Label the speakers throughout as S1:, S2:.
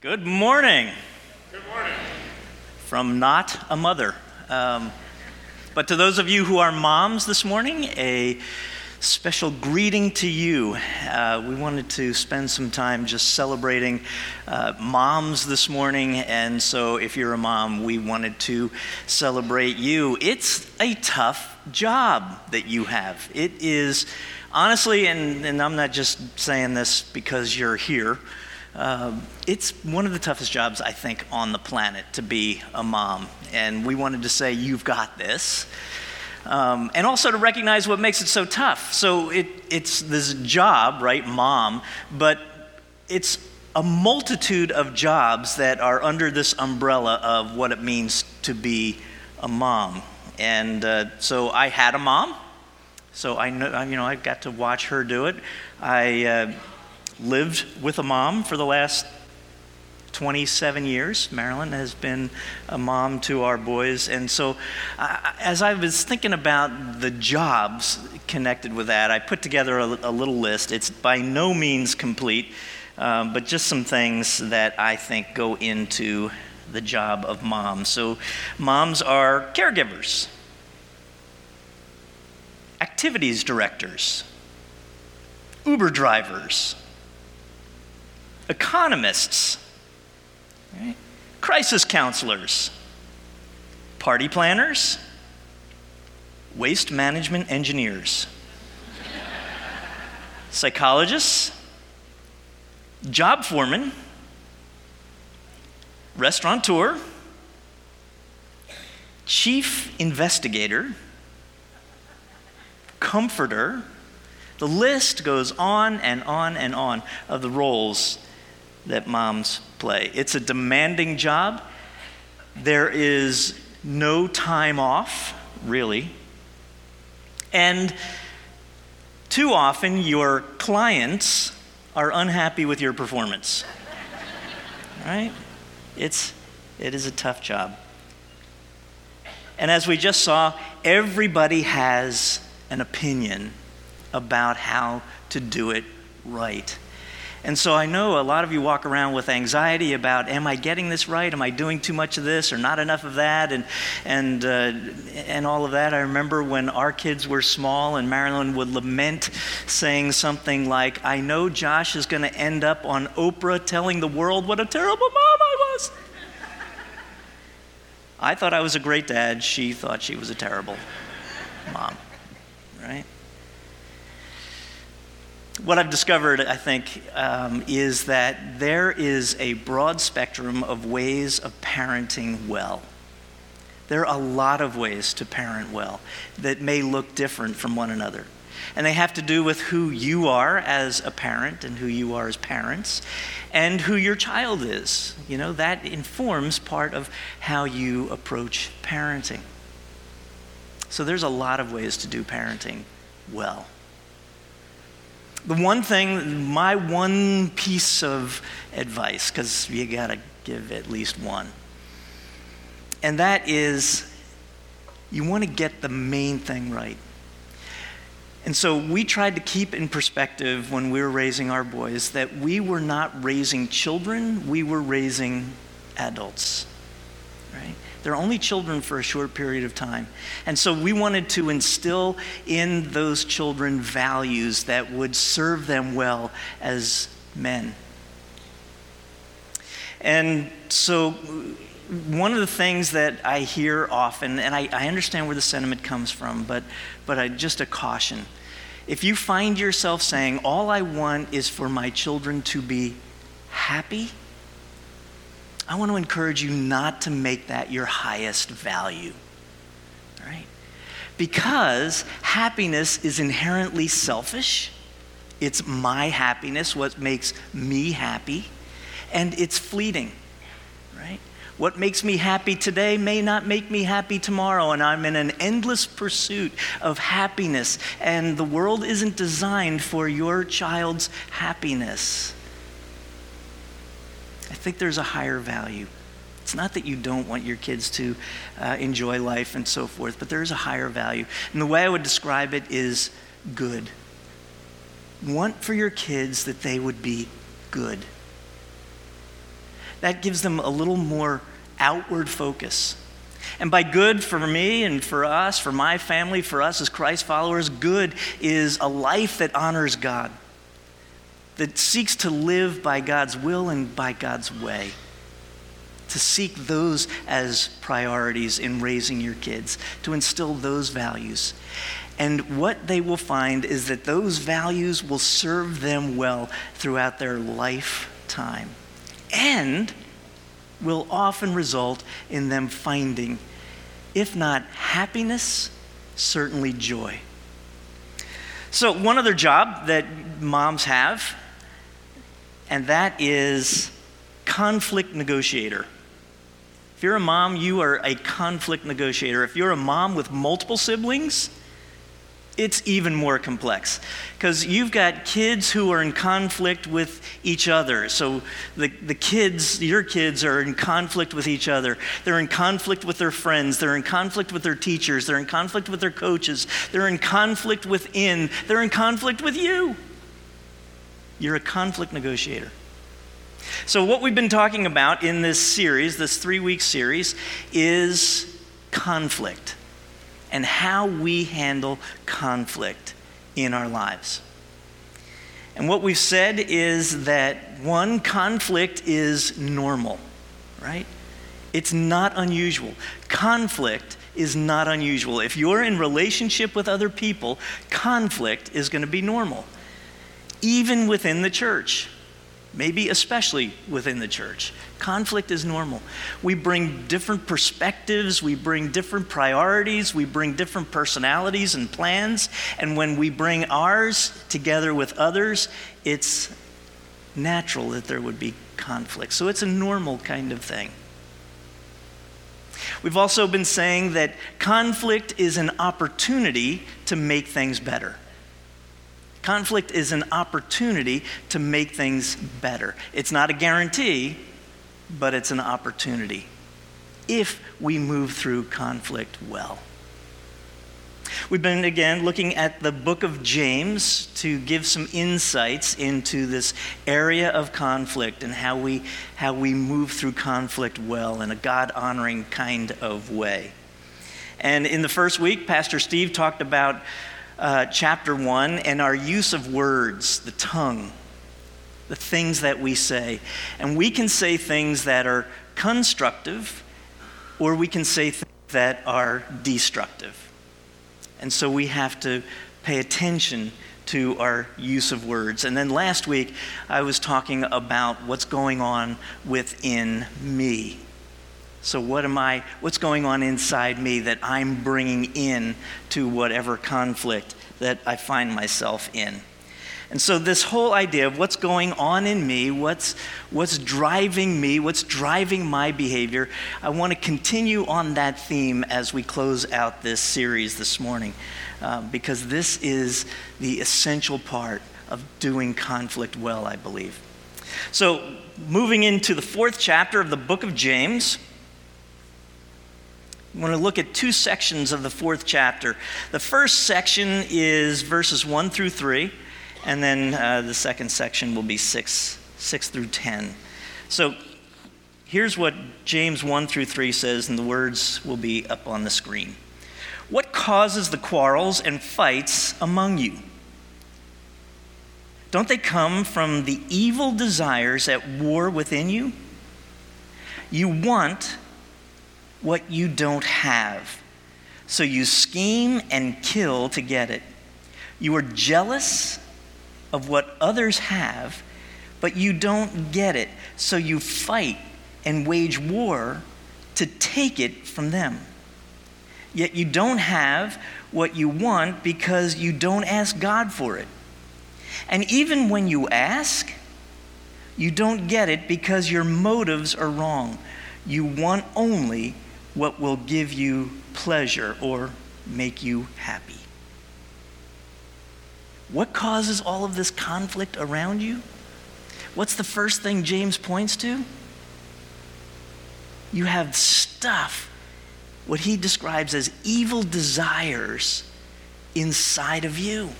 S1: Good morning.
S2: Good morning.
S1: From not a mother. Um, but to those of you who are moms this morning, a special greeting to you. Uh, we wanted to spend some time just celebrating uh, moms this morning, and so if you're a mom, we wanted to celebrate you. It's a tough job that you have. It is, honestly, and, and I'm not just saying this because you're here. Uh, it's one of the toughest jobs, I think, on the planet to be a mom. And we wanted to say, You've got this. Um, and also to recognize what makes it so tough. So it, it's this job, right, mom, but it's a multitude of jobs that are under this umbrella of what it means to be a mom. And uh, so I had a mom, so I know, you know, I got to watch her do it. I uh, lived with a mom for the last 27 years. Marilyn has been a mom to our boys. And so, uh, as I was thinking about the jobs connected with that, I put together a, a little list. It's by no means complete, um, but just some things that I think go into the job of mom. So, moms are caregivers, activities directors, Uber drivers, economists Right? Crisis counselors, party planners, waste management engineers, psychologists, job foreman, restaurateur, chief investigator, comforter. The list goes on and on and on of the roles that moms play. It's a demanding job. There is no time off, really. And too often, your clients are unhappy with your performance. right? It's, it is a tough job. And as we just saw, everybody has an opinion about how to do it right. And so I know a lot of you walk around with anxiety about, am I getting this right? Am I doing too much of this or not enough of that? And, and, uh, and all of that. I remember when our kids were small and Marilyn would lament saying something like, I know Josh is going to end up on Oprah telling the world what a terrible mom I was. I thought I was a great dad. She thought she was a terrible mom, right? What I've discovered, I think, um, is that there is a broad spectrum of ways of parenting well. There are a lot of ways to parent well that may look different from one another. And they have to do with who you are as a parent and who you are as parents and who your child is. You know, that informs part of how you approach parenting. So there's a lot of ways to do parenting well the one thing, my one piece of advice, because you got to give at least one, and that is you want to get the main thing right. And so we tried to keep in perspective when we were raising our boys that we were not raising children, we were raising adults. Right? They're only children for a short period of time. And so we wanted to instill in those children values that would serve them well as men. And so one of the things that I hear often, and I, I understand where the sentiment comes from, but, but I, just a caution. If you find yourself saying, All I want is for my children to be happy, I want to encourage you not to make that your highest value. Right? Because happiness is inherently selfish. It's my happiness, what makes me happy, and it's fleeting. Right? What makes me happy today may not make me happy tomorrow, and I'm in an endless pursuit of happiness, and the world isn't designed for your child's happiness. I think there's a higher value. It's not that you don't want your kids to uh, enjoy life and so forth, but there's a higher value. And the way I would describe it is good. Want for your kids that they would be good. that gives them a little more outward focus. And by good for me and for us, for my family, for us as Christ followers, good is a life that honors God, that seeks to live by God's will and by God's way. To seek those as priorities in raising your kids, to instill those values. And what they will find is that those values will serve them well throughout their lifetime and will often result in them finding, if not happiness, certainly joy. So, one other job that moms have, and that is conflict negotiator. If you're a mom, you are a conflict negotiator. If you're a mom with multiple siblings, it's even more complex because you've got kids who are in conflict with each other. So the, the kids, your kids, are in conflict with each other. They're in conflict with their friends. They're in conflict with their teachers. They're in conflict with their coaches. They're in conflict within. They're in conflict with you. You're a conflict negotiator. So, what we've been talking about in this series, this three week series, is conflict and how we handle conflict in our lives. And what we've said is that one, conflict is normal, right? It's not unusual. Conflict is not unusual. If you're in relationship with other people, conflict is going to be normal, even within the church maybe especially within the church. Conflict is normal. We bring different perspectives, we bring different priorities, we bring different personalities and plans, and when we bring ours together with others, it's natural that there would be conflict. So it's a normal kind of thing. We've also been saying that conflict is an opportunity to make things better. Conflict is an opportunity to make things better. It's not a guarantee, but it's an opportunity if we move through conflict well. We've been again looking at the book of James to give some insights into this area of conflict and how we, how we move through conflict well in a God honoring kind of way. And in the first week, Pastor Steve talked about uh, chapter 1 and our use of words, the tongue, the things that we say. And we can say things that are constructive, or we can say things that are destructive. And so we have to pay attention to our use of words. And then last week, I was talking about what's going on within me. So what am I what's going on inside me that I'm bringing in to whatever conflict that I find myself in? And so this whole idea of what's going on in me, what's what's driving me, what's driving my behavior, I want to continue on that theme as we close out this series this morning. Uh, because this is the essential part of doing conflict well, I believe. So, moving into the fourth chapter of the book of James, I want to look at two sections of the fourth chapter. The first section is verses 1 through 3, and then uh, the second section will be 6, 6 through 10. So here's what James 1 through 3 says, and the words will be up on the screen. What causes the quarrels and fights among you? Don't they come from the evil desires at war within you? You want what you don't have. So you scheme and kill to get it. You are jealous of what others have, but you don't get it. So you fight and wage war to take it from them. Yet you don't have what you want because you don't ask God for it. And even when you ask, you don't get it because your motives are wrong. You want only what will give you pleasure or make you happy. What causes all of this conflict around you? What's the first thing James points to? You have stuff, what he describes as evil desires inside of you.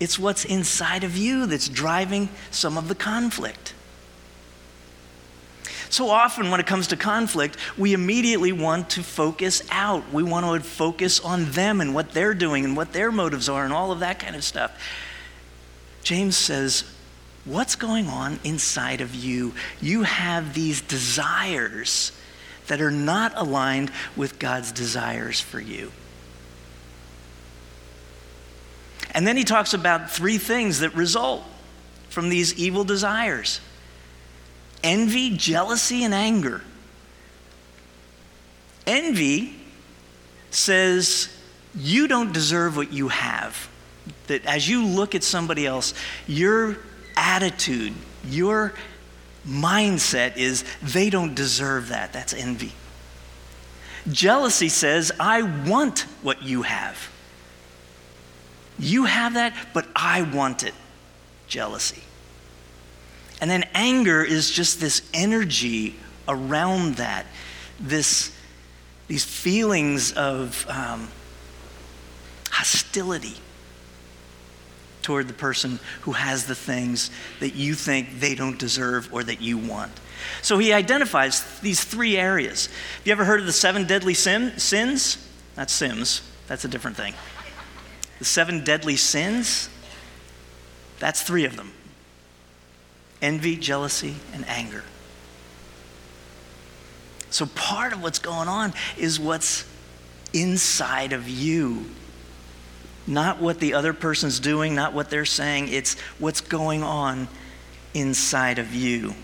S1: It's what's inside of you that's driving some of the conflict. So often, when it comes to conflict, we immediately want to focus out. We want to focus on them and what they're doing and what their motives are and all of that kind of stuff. James says, What's going on inside of you? You have these desires that are not aligned with God's desires for you. And then he talks about three things that result from these evil desires envy, jealousy, and anger. Envy says, You don't deserve what you have. That as you look at somebody else, your attitude, your mindset is, They don't deserve that. That's envy. Jealousy says, I want what you have. You have that, but I want it. Jealousy. And then anger is just this energy around that, this, these feelings of um, hostility toward the person who has the things that you think they don't deserve or that you want. So he identifies these three areas. Have you ever heard of the seven deadly sin, sins? Not Sims, that's a different thing. The seven deadly sins, that's three of them envy, jealousy, and anger. So part of what's going on is what's inside of you. Not what the other person's doing, not what they're saying, it's what's going on inside of you.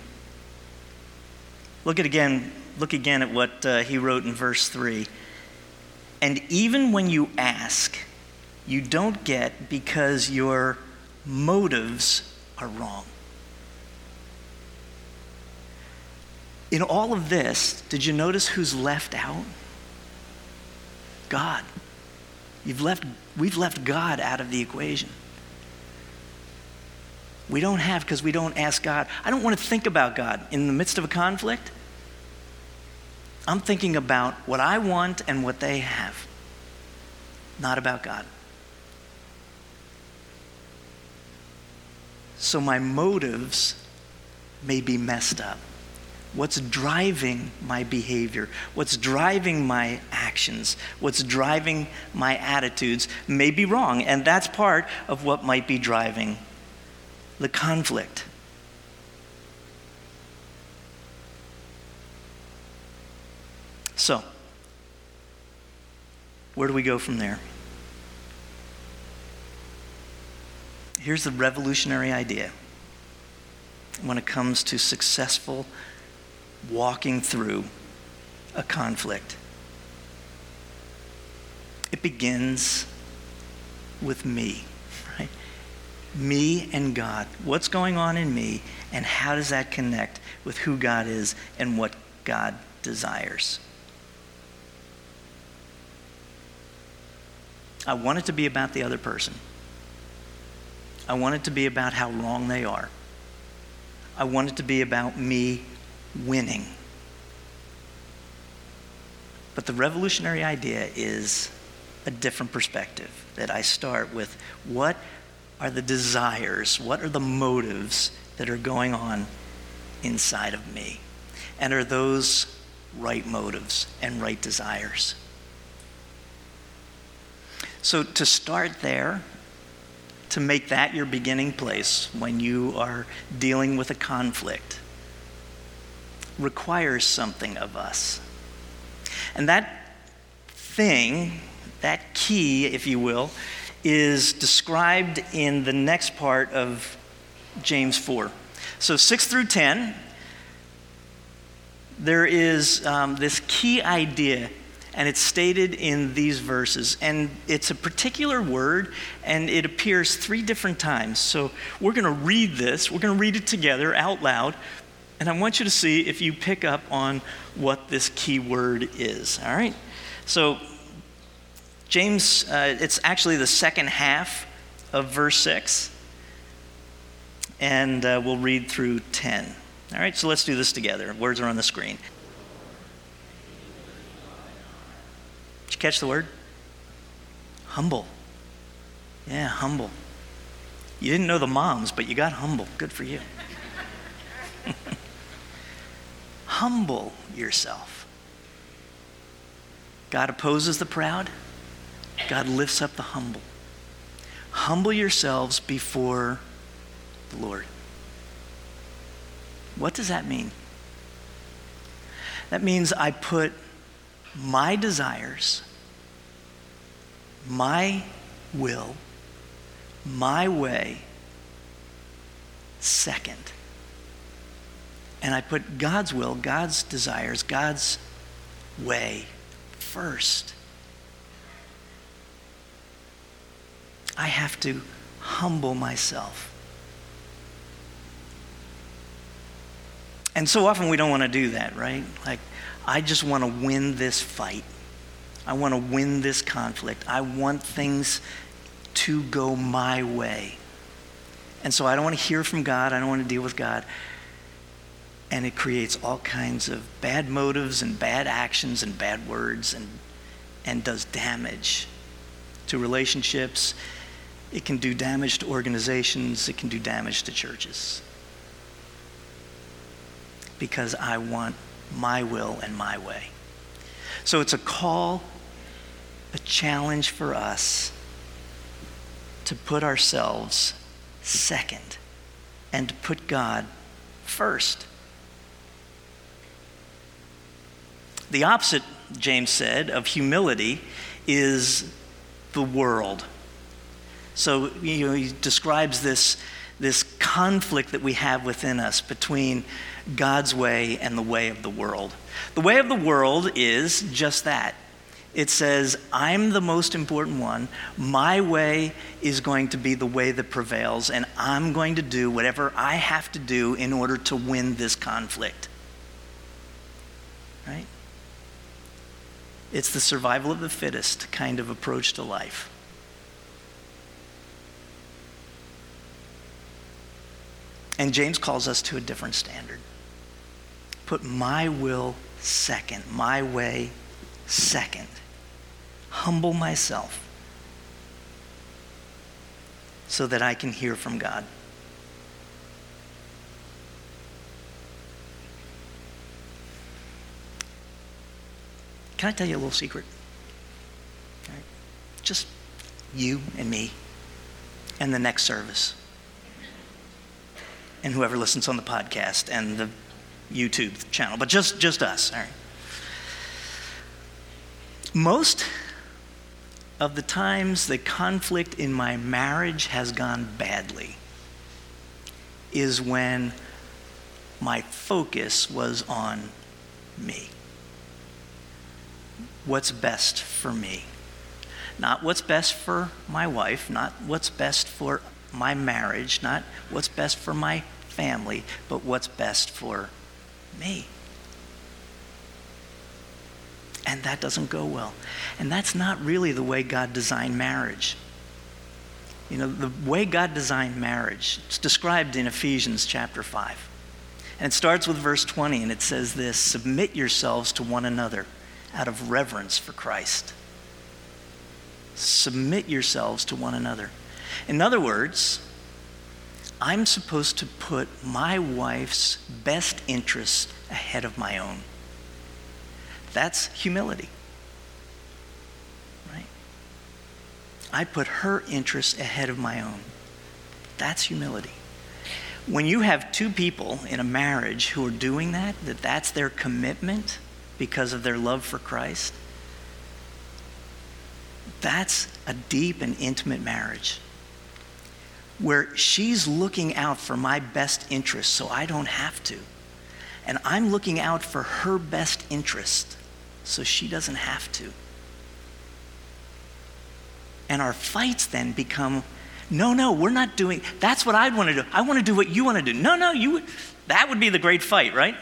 S1: Look at again, look again at what uh, he wrote in verse 3. And even when you ask, you don't get because your motives are wrong. In all of this, did you notice who's left out? God. You've left, we've left God out of the equation. We don't have because we don't ask God. I don't want to think about God in the midst of a conflict. I'm thinking about what I want and what they have, not about God. So my motives may be messed up. What's driving my behavior? What's driving my actions? What's driving my attitudes may be wrong, and that's part of what might be driving the conflict. So, where do we go from there? Here's the revolutionary idea when it comes to successful walking through a conflict. It begins with me, right? Me and God. What's going on in me, and how does that connect with who God is and what God desires? I want it to be about the other person. I want it to be about how wrong they are. I want it to be about me winning. But the revolutionary idea is a different perspective that I start with what are the desires, what are the motives that are going on inside of me? And are those right motives and right desires? So, to start there, to make that your beginning place when you are dealing with a conflict, requires something of us. And that thing, that key, if you will, is described in the next part of James 4. So 6 through 10, there is um, this key idea, and it's stated in these verses. And it's a particular word, and it appears three different times. So we're going to read this, we're going to read it together out loud. And I want you to see if you pick up on what this key word is. All right? So, James, uh, it's actually the second half of verse 6. And uh, we'll read through 10. All right, so let's do this together. Words are on the screen. Did you catch the word? Humble. Yeah, humble. You didn't know the moms, but you got humble. Good for you. Humble yourself. God opposes the proud, God lifts up the humble. Humble yourselves before the Lord. What does that mean? That means I put my desires, my will, my way second. And I put God's will, God's desires, God's way first. I have to humble myself. And so often we don't want to do that, right? Like, I just want to win this fight. I want to win this conflict. I want things to go my way. And so I don't want to hear from God. I don't want to deal with God. And it creates all kinds of bad motives and bad actions and bad words and, and does damage to relationships. It can do damage to organizations. It can do damage to churches. Because I want my will and my way. So it's a call, a challenge for us to put ourselves second and to put God first. The opposite, James said, of humility is the world. So you know, he describes this, this conflict that we have within us between God's way and the way of the world. The way of the world is just that it says, I'm the most important one. My way is going to be the way that prevails, and I'm going to do whatever I have to do in order to win this conflict. Right? It's the survival of the fittest kind of approach to life. And James calls us to a different standard. Put my will second, my way second humble myself so that I can hear from God. Can I tell you a little secret? Right. Just you and me and the next service. And whoever listens on the podcast and the YouTube channel, but just, just us. All right. Most of the times the conflict in my marriage has gone badly is when my focus was on me. What's best for me? Not what's best for my wife, not what's best for my marriage, not what's best for my family, but what's best for me. And that doesn't go well. And that's not really the way God designed marriage. You know, the way God designed marriage, it's described in Ephesians chapter 5. And it starts with verse 20, and it says this Submit yourselves to one another out of reverence for Christ. Submit yourselves to one another. In other words, I'm supposed to put my wife's best interests ahead of my own. That's humility. Right? I put her interests ahead of my own. That's humility. When you have two people in a marriage who are doing that, that that's their commitment because of their love for Christ, that's a deep and intimate marriage where she's looking out for my best interest so I don't have to. And I'm looking out for her best interest so she doesn't have to. And our fights then become no, no, we're not doing that's what I'd want to do. I want to do what you want to do. No, no, you that would be the great fight, right?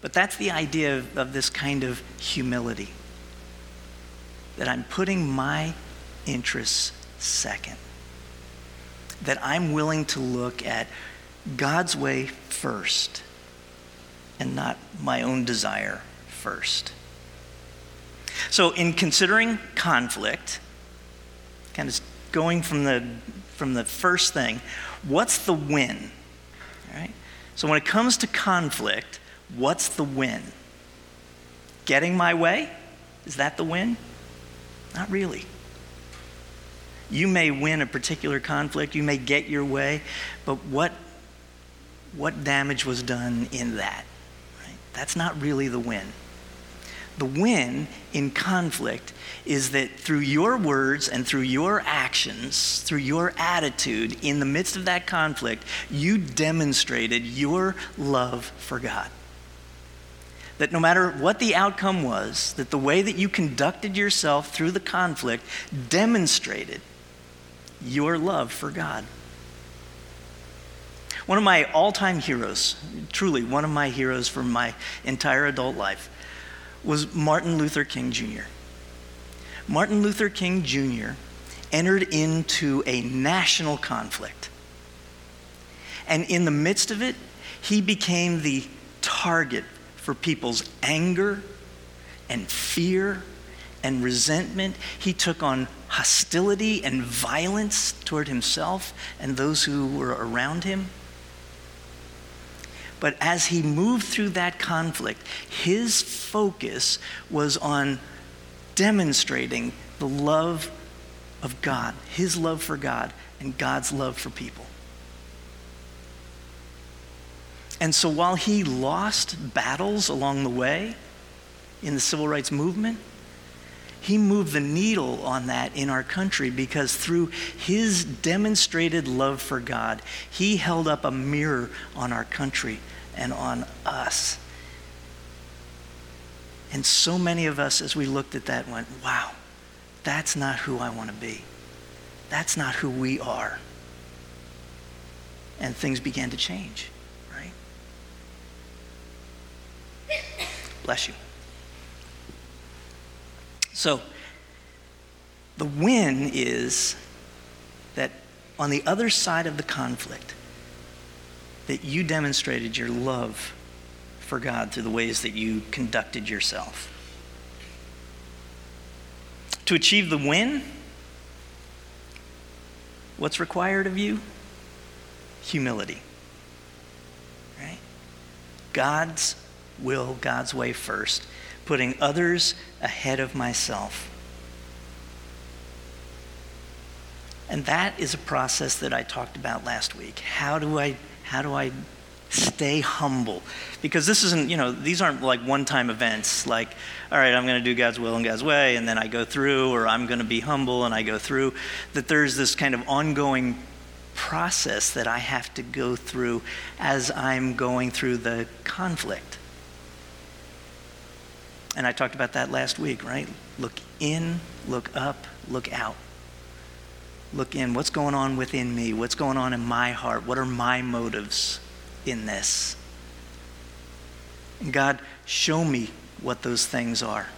S1: But that's the idea of, of this kind of humility that I'm putting my interests second. That I'm willing to look at God's way first and not my own desire first. So, in considering conflict, kind of going from the, from the first thing, what's the win? All right? So when it comes to conflict, what's the win? Getting my way? Is that the win? Not really. You may win a particular conflict, you may get your way, but what, what damage was done in that? Right? That's not really the win. The win in conflict is that through your words and through your actions, through your attitude in the midst of that conflict, you demonstrated your love for God. That no matter what the outcome was, that the way that you conducted yourself through the conflict demonstrated your love for God. One of my all time heroes, truly one of my heroes from my entire adult life, was Martin Luther King Jr. Martin Luther King Jr. entered into a national conflict. And in the midst of it, he became the target for people's anger and fear and resentment. He took on hostility and violence toward himself and those who were around him. But as he moved through that conflict, his focus was on demonstrating the love of God, his love for God, and God's love for people. And so while he lost battles along the way in the civil rights movement, he moved the needle on that in our country because through his demonstrated love for God, he held up a mirror on our country and on us. And so many of us, as we looked at that, went, wow, that's not who I want to be. That's not who we are. And things began to change, right? Bless you. So, the win is that on the other side of the conflict, that you demonstrated your love for God through the ways that you conducted yourself. To achieve the win, what's required of you? Humility. Right? God's will, God's way first, putting others ahead of myself. And that is a process that I talked about last week. How do I how do I stay humble? Because this isn't, you know, these aren't like one time events like, all right, I'm going to do God's will and God's way, and then I go through, or I'm going to be humble and I go through. That there's this kind of ongoing process that I have to go through as I'm going through the conflict. And I talked about that last week, right? Look in, look up, look out look in what's going on within me, what's going on in my heart, what are my motives in this. And God, show me what those things are.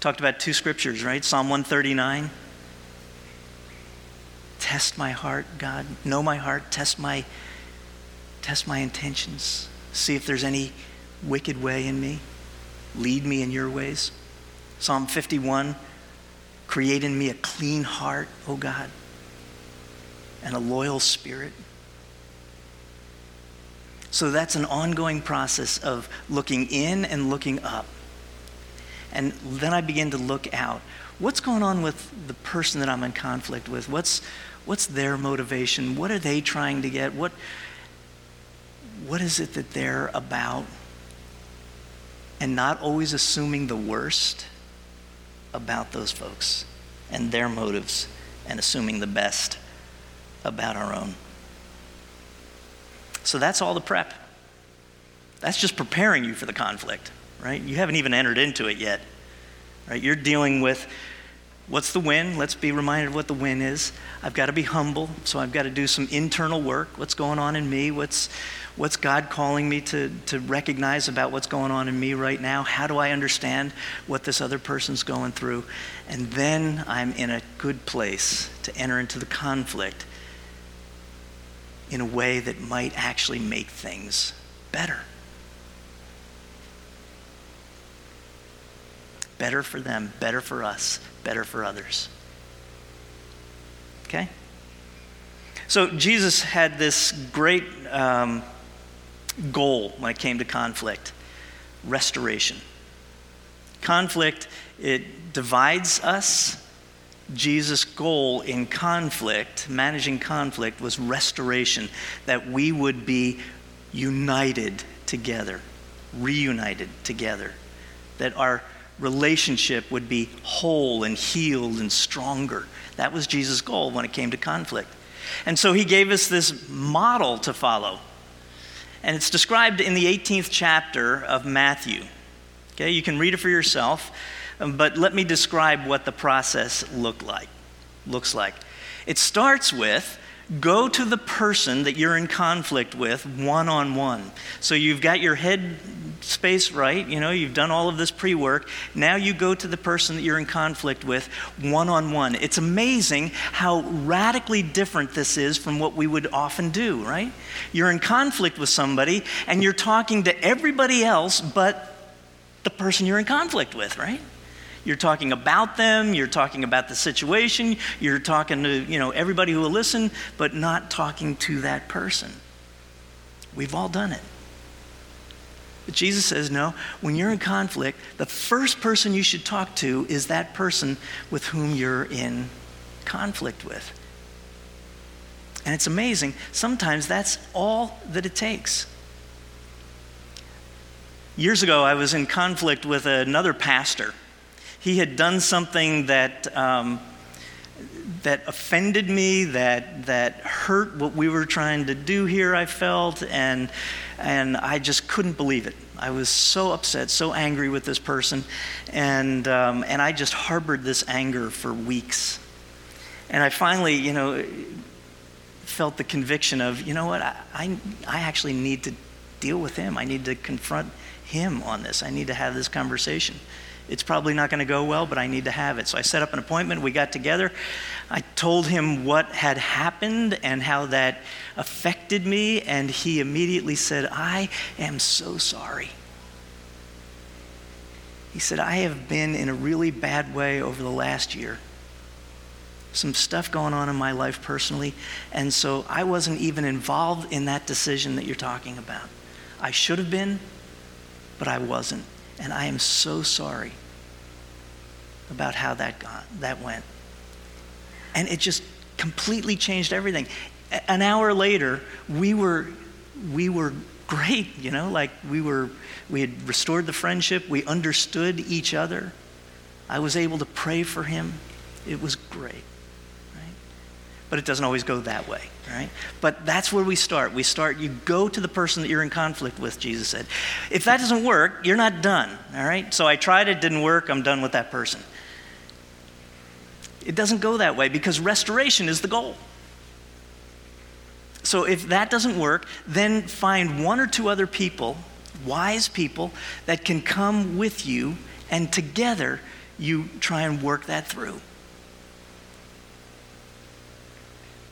S1: Talked about two scriptures, right? Psalm 139. Test my heart, God. Know my heart. Test my test my intentions. See if there's any wicked way in me. Lead me in your ways. Psalm 51 Create in me a clean heart, O God, and a loyal spirit. So that's an ongoing process of looking in and looking up. And then I begin to look out. What's going on with the person that I'm in conflict with? What's, what's their motivation? What are they trying to get? What, what is it that they're about? And not always assuming the worst about those folks and their motives and assuming the best about our own. So that's all the prep. That's just preparing you for the conflict, right? You haven't even entered into it yet, right? You're dealing with what's the win? Let's be reminded of what the win is. I've got to be humble, so I've got to do some internal work. What's going on in me? What's What's God calling me to, to recognize about what's going on in me right now? How do I understand what this other person's going through? And then I'm in a good place to enter into the conflict in a way that might actually make things better. Better for them, better for us, better for others. Okay? So Jesus had this great um, goal when it came to conflict restoration. Conflict, it divides us. Jesus' goal in conflict, managing conflict, was restoration, that we would be united together, reunited together, that our relationship would be whole and healed and stronger. That was Jesus' goal when it came to conflict. And so he gave us this model to follow. And it's described in the 18th chapter of Matthew. Okay, you can read it for yourself, um, but let me describe what the process look like, looks like. It starts with go to the person that you're in conflict with one on one. So you've got your head space right, you know, you've done all of this pre work. Now you go to the person that you're in conflict with one on one. It's amazing how radically different this is from what we would often do, right? You're in conflict with somebody and you're talking to everybody else but the person you're in conflict with, right? You're talking about them, you're talking about the situation, you're talking to, you know, everybody who will listen, but not talking to that person. We've all done it. But Jesus says, no, when you're in conflict, the first person you should talk to is that person with whom you're in conflict with. And it's amazing. Sometimes that's all that it takes. Years ago, I was in conflict with another pastor. He had done something that, um, that offended me, that, that hurt what we were trying to do here, I felt, and, and I just couldn't believe it. I was so upset, so angry with this person, and, um, and I just harbored this anger for weeks. And I finally, you know, felt the conviction of, you know what, I, I, I actually need to deal with him. I need to confront him on this. I need to have this conversation. It's probably not going to go well, but I need to have it. So I set up an appointment. We got together. I told him what had happened and how that affected me, and he immediately said, I am so sorry. He said, I have been in a really bad way over the last year. Some stuff going on in my life personally, and so I wasn't even involved in that decision that you're talking about. I should have been, but I wasn't. And I am so sorry about how that, got, that went. And it just completely changed everything. An hour later, we were, we were great, you know, like we were, we had restored the friendship, we understood each other. I was able to pray for him. It was great but it doesn't always go that way, right? But that's where we start. We start, you go to the person that you're in conflict with, Jesus said. If that doesn't work, you're not done, all right? So I tried it, didn't work, I'm done with that person. It doesn't go that way because restoration is the goal. So if that doesn't work, then find one or two other people, wise people, that can come with you, and together you try and work that through.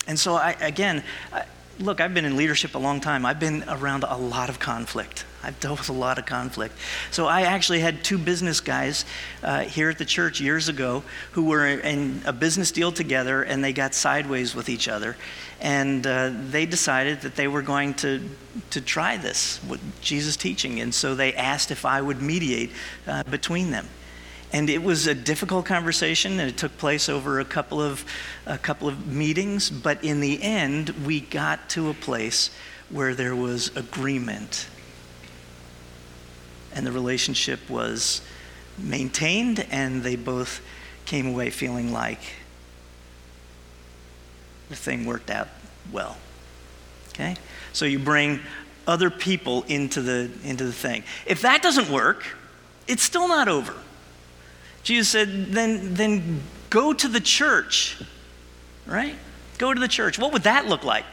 S1: And so, I, again, I, look, I've been in leadership a long time. I've been around a lot of conflict. I've dealt with a lot of conflict. So I actually had two business guys uh, here at the church years ago who were in a business deal together and they got sideways with each other. And uh, they decided that they were going to, to try this, what Jesus' teaching. And so they asked if I would mediate uh, between them. And it was a difficult conversation, and it took place over a couple of, a couple of meetings. But in the end, we got to a place where there was agreement. And the relationship was maintained, and they both came away feeling like the thing worked out well. Okay? So you bring other people into the, into the thing. If that doesn't work, it's still not over. Jesus said, then, then go to the church, right? Go to the church. What would that look like?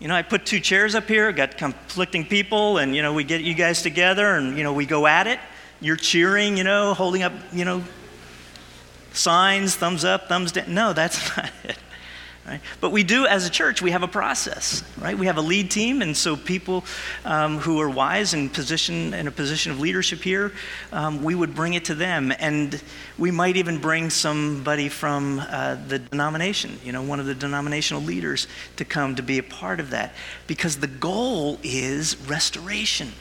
S1: You know, I put two chairs up here, got conflicting people, and, you know, we get you guys together and, you know, we go at it. You're cheering, you know, holding up, you know, signs, thumbs up, thumbs down. No, that's not it, Right? But we do, as a church, we have a process, right? We have a lead team, and so people um, who are wise and position in a position of leadership here, um, we would bring it to them, and we might even bring somebody from uh, the denomination, you know, one of the denominational leaders, to come to be a part of that, because the goal is restoration,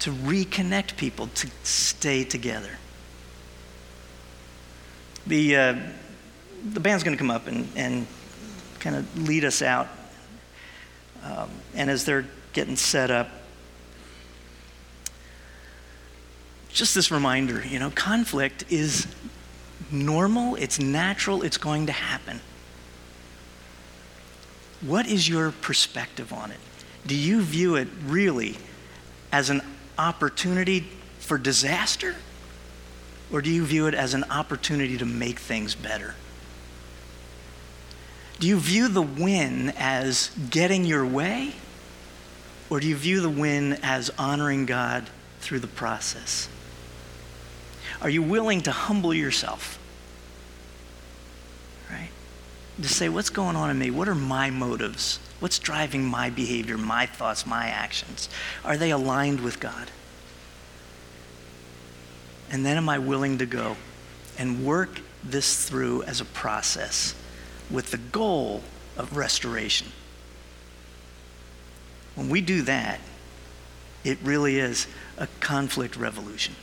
S1: to reconnect people, to stay together. The uh, the band's going to come up and, and kind of lead us out. Um, and as they're getting set up, just this reminder you know, conflict is normal, it's natural, it's going to happen. What is your perspective on it? Do you view it really as an opportunity for disaster? Or do you view it as an opportunity to make things better? Do you view the win as getting your way? Or do you view the win as honoring God through the process? Are you willing to humble yourself? Right? To say, what's going on in me? What are my motives? What's driving my behavior, my thoughts, my actions? Are they aligned with God? And then am I willing to go and work this through as a process? With the goal of restoration. When we do that, it really is a conflict revolution.